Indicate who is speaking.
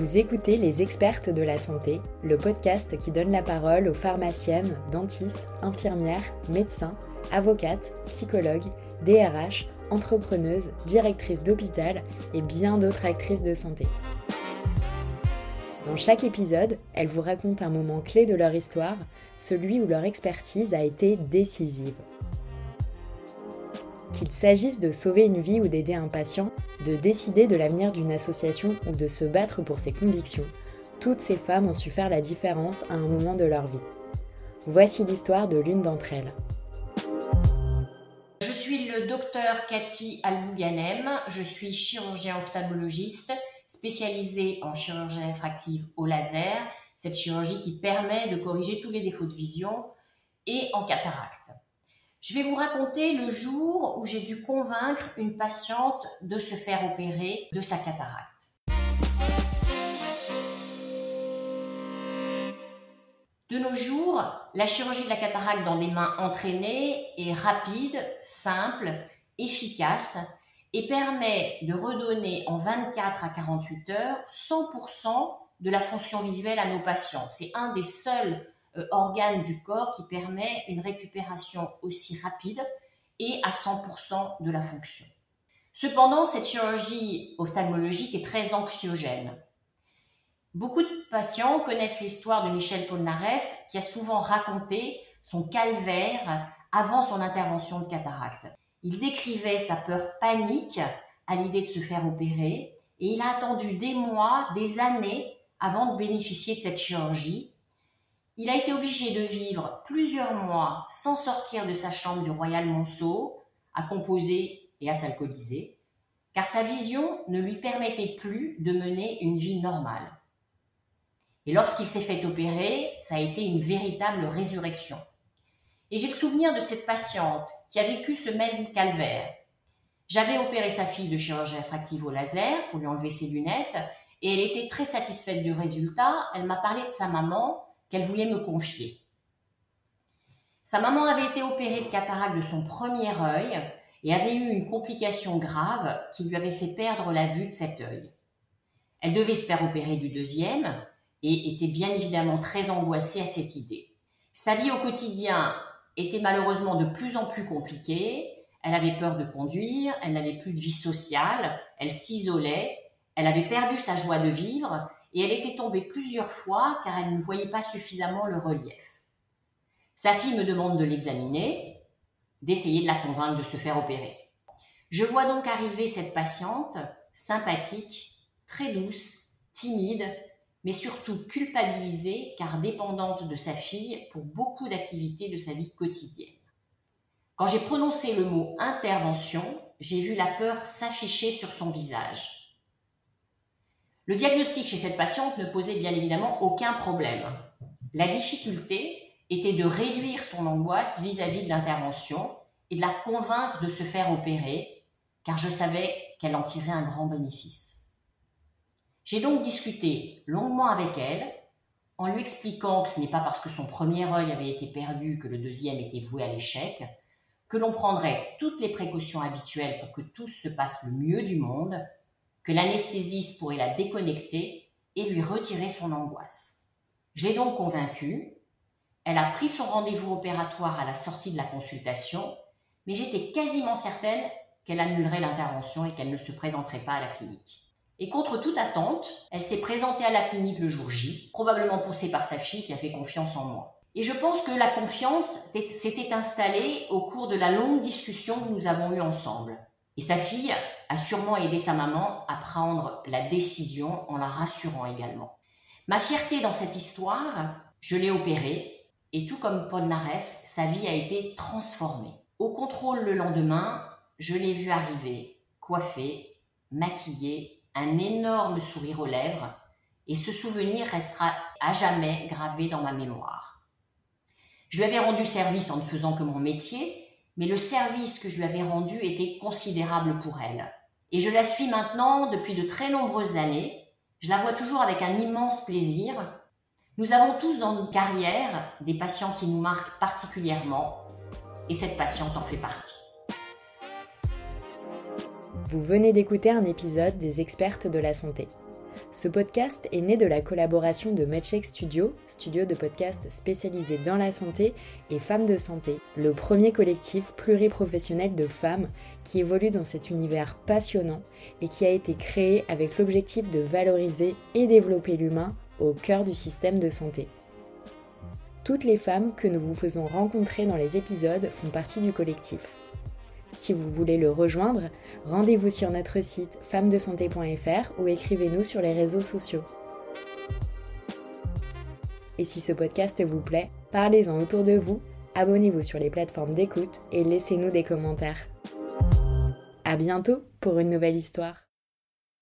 Speaker 1: Vous écoutez Les Expertes de la Santé, le podcast qui donne la parole aux pharmaciennes, dentistes, infirmières, médecins, avocates, psychologues, DRH, entrepreneuses, directrices d'hôpital et bien d'autres actrices de santé. Dans chaque épisode, elles vous racontent un moment clé de leur histoire, celui où leur expertise a été décisive. Qu'il s'agisse de sauver une vie ou d'aider un patient, de décider de l'avenir d'une association ou de se battre pour ses convictions, toutes ces femmes ont su faire la différence à un moment de leur vie. Voici l'histoire de l'une d'entre elles.
Speaker 2: Je suis le docteur Cathy Albouganem, je suis chirurgien ophtalmologiste spécialisé en chirurgie réfractive au laser, cette chirurgie qui permet de corriger tous les défauts de vision, et en cataracte. Je vais vous raconter le jour où j'ai dû convaincre une patiente de se faire opérer de sa cataracte. De nos jours, la chirurgie de la cataracte dans des mains entraînées est rapide, simple, efficace et permet de redonner en 24 à 48 heures 100% de la fonction visuelle à nos patients. C'est un des seuls organe du corps qui permet une récupération aussi rapide et à 100% de la fonction. Cependant, cette chirurgie ophtalmologique est très anxiogène. Beaucoup de patients connaissent l'histoire de Michel Polnareff qui a souvent raconté son calvaire avant son intervention de cataracte. Il décrivait sa peur panique à l'idée de se faire opérer et il a attendu des mois, des années avant de bénéficier de cette chirurgie il a été obligé de vivre plusieurs mois sans sortir de sa chambre du Royal Monceau, à composer et à s'alcooliser, car sa vision ne lui permettait plus de mener une vie normale. Et lorsqu'il s'est fait opérer, ça a été une véritable résurrection. Et j'ai le souvenir de cette patiente qui a vécu ce même calvaire. J'avais opéré sa fille de chirurgie réfractive au laser pour lui enlever ses lunettes et elle était très satisfaite du résultat. Elle m'a parlé de sa maman qu'elle voulait me confier. Sa maman avait été opérée de cataracte de son premier œil et avait eu une complication grave qui lui avait fait perdre la vue de cet œil. Elle devait se faire opérer du deuxième et était bien évidemment très angoissée à cette idée. Sa vie au quotidien était malheureusement de plus en plus compliquée. Elle avait peur de conduire, elle n'avait plus de vie sociale, elle s'isolait, elle avait perdu sa joie de vivre et elle était tombée plusieurs fois car elle ne voyait pas suffisamment le relief. Sa fille me demande de l'examiner, d'essayer de la convaincre de se faire opérer. Je vois donc arriver cette patiente, sympathique, très douce, timide, mais surtout culpabilisée car dépendante de sa fille pour beaucoup d'activités de sa vie quotidienne. Quand j'ai prononcé le mot intervention, j'ai vu la peur s'afficher sur son visage. Le diagnostic chez cette patiente ne posait bien évidemment aucun problème. La difficulté était de réduire son angoisse vis-à-vis de l'intervention et de la convaincre de se faire opérer, car je savais qu'elle en tirait un grand bénéfice. J'ai donc discuté longuement avec elle, en lui expliquant que ce n'est pas parce que son premier œil avait été perdu que le deuxième était voué à l'échec, que l'on prendrait toutes les précautions habituelles pour que tout se passe le mieux du monde, l'anesthésiste pourrait la déconnecter et lui retirer son angoisse. Je l'ai donc convaincue. Elle a pris son rendez-vous opératoire à la sortie de la consultation, mais j'étais quasiment certaine qu'elle annulerait l'intervention et qu'elle ne se présenterait pas à la clinique. Et contre toute attente, elle s'est présentée à la clinique le jour J, probablement poussée par sa fille qui a fait confiance en moi. Et je pense que la confiance s'était installée au cours de la longue discussion que nous avons eue ensemble. Et sa fille a sûrement aidé sa maman à prendre la décision en la rassurant également. Ma fierté dans cette histoire, je l'ai opérée et tout comme Polnareff, sa vie a été transformée. Au contrôle le lendemain, je l'ai vu arriver, coiffée, maquillée, un énorme sourire aux lèvres et ce souvenir restera à jamais gravé dans ma mémoire. Je lui avais rendu service en ne faisant que mon métier mais le service que je lui avais rendu était considérable pour elle. Et je la suis maintenant depuis de très nombreuses années. Je la vois toujours avec un immense plaisir. Nous avons tous dans nos carrières des patients qui nous marquent particulièrement, et cette patiente en fait partie.
Speaker 1: Vous venez d'écouter un épisode des expertes de la santé. Ce podcast est né de la collaboration de MedCheck Studio, studio de podcast spécialisé dans la santé, et Femmes de Santé, le premier collectif pluriprofessionnel de femmes qui évolue dans cet univers passionnant et qui a été créé avec l'objectif de valoriser et développer l'humain au cœur du système de santé. Toutes les femmes que nous vous faisons rencontrer dans les épisodes font partie du collectif. Si vous voulez le rejoindre, rendez-vous sur notre site femmesdesanté.fr ou écrivez-nous sur les réseaux sociaux. Et si ce podcast vous plaît, parlez-en autour de vous, abonnez-vous sur les plateformes d'écoute et laissez-nous des commentaires. À bientôt pour une nouvelle histoire.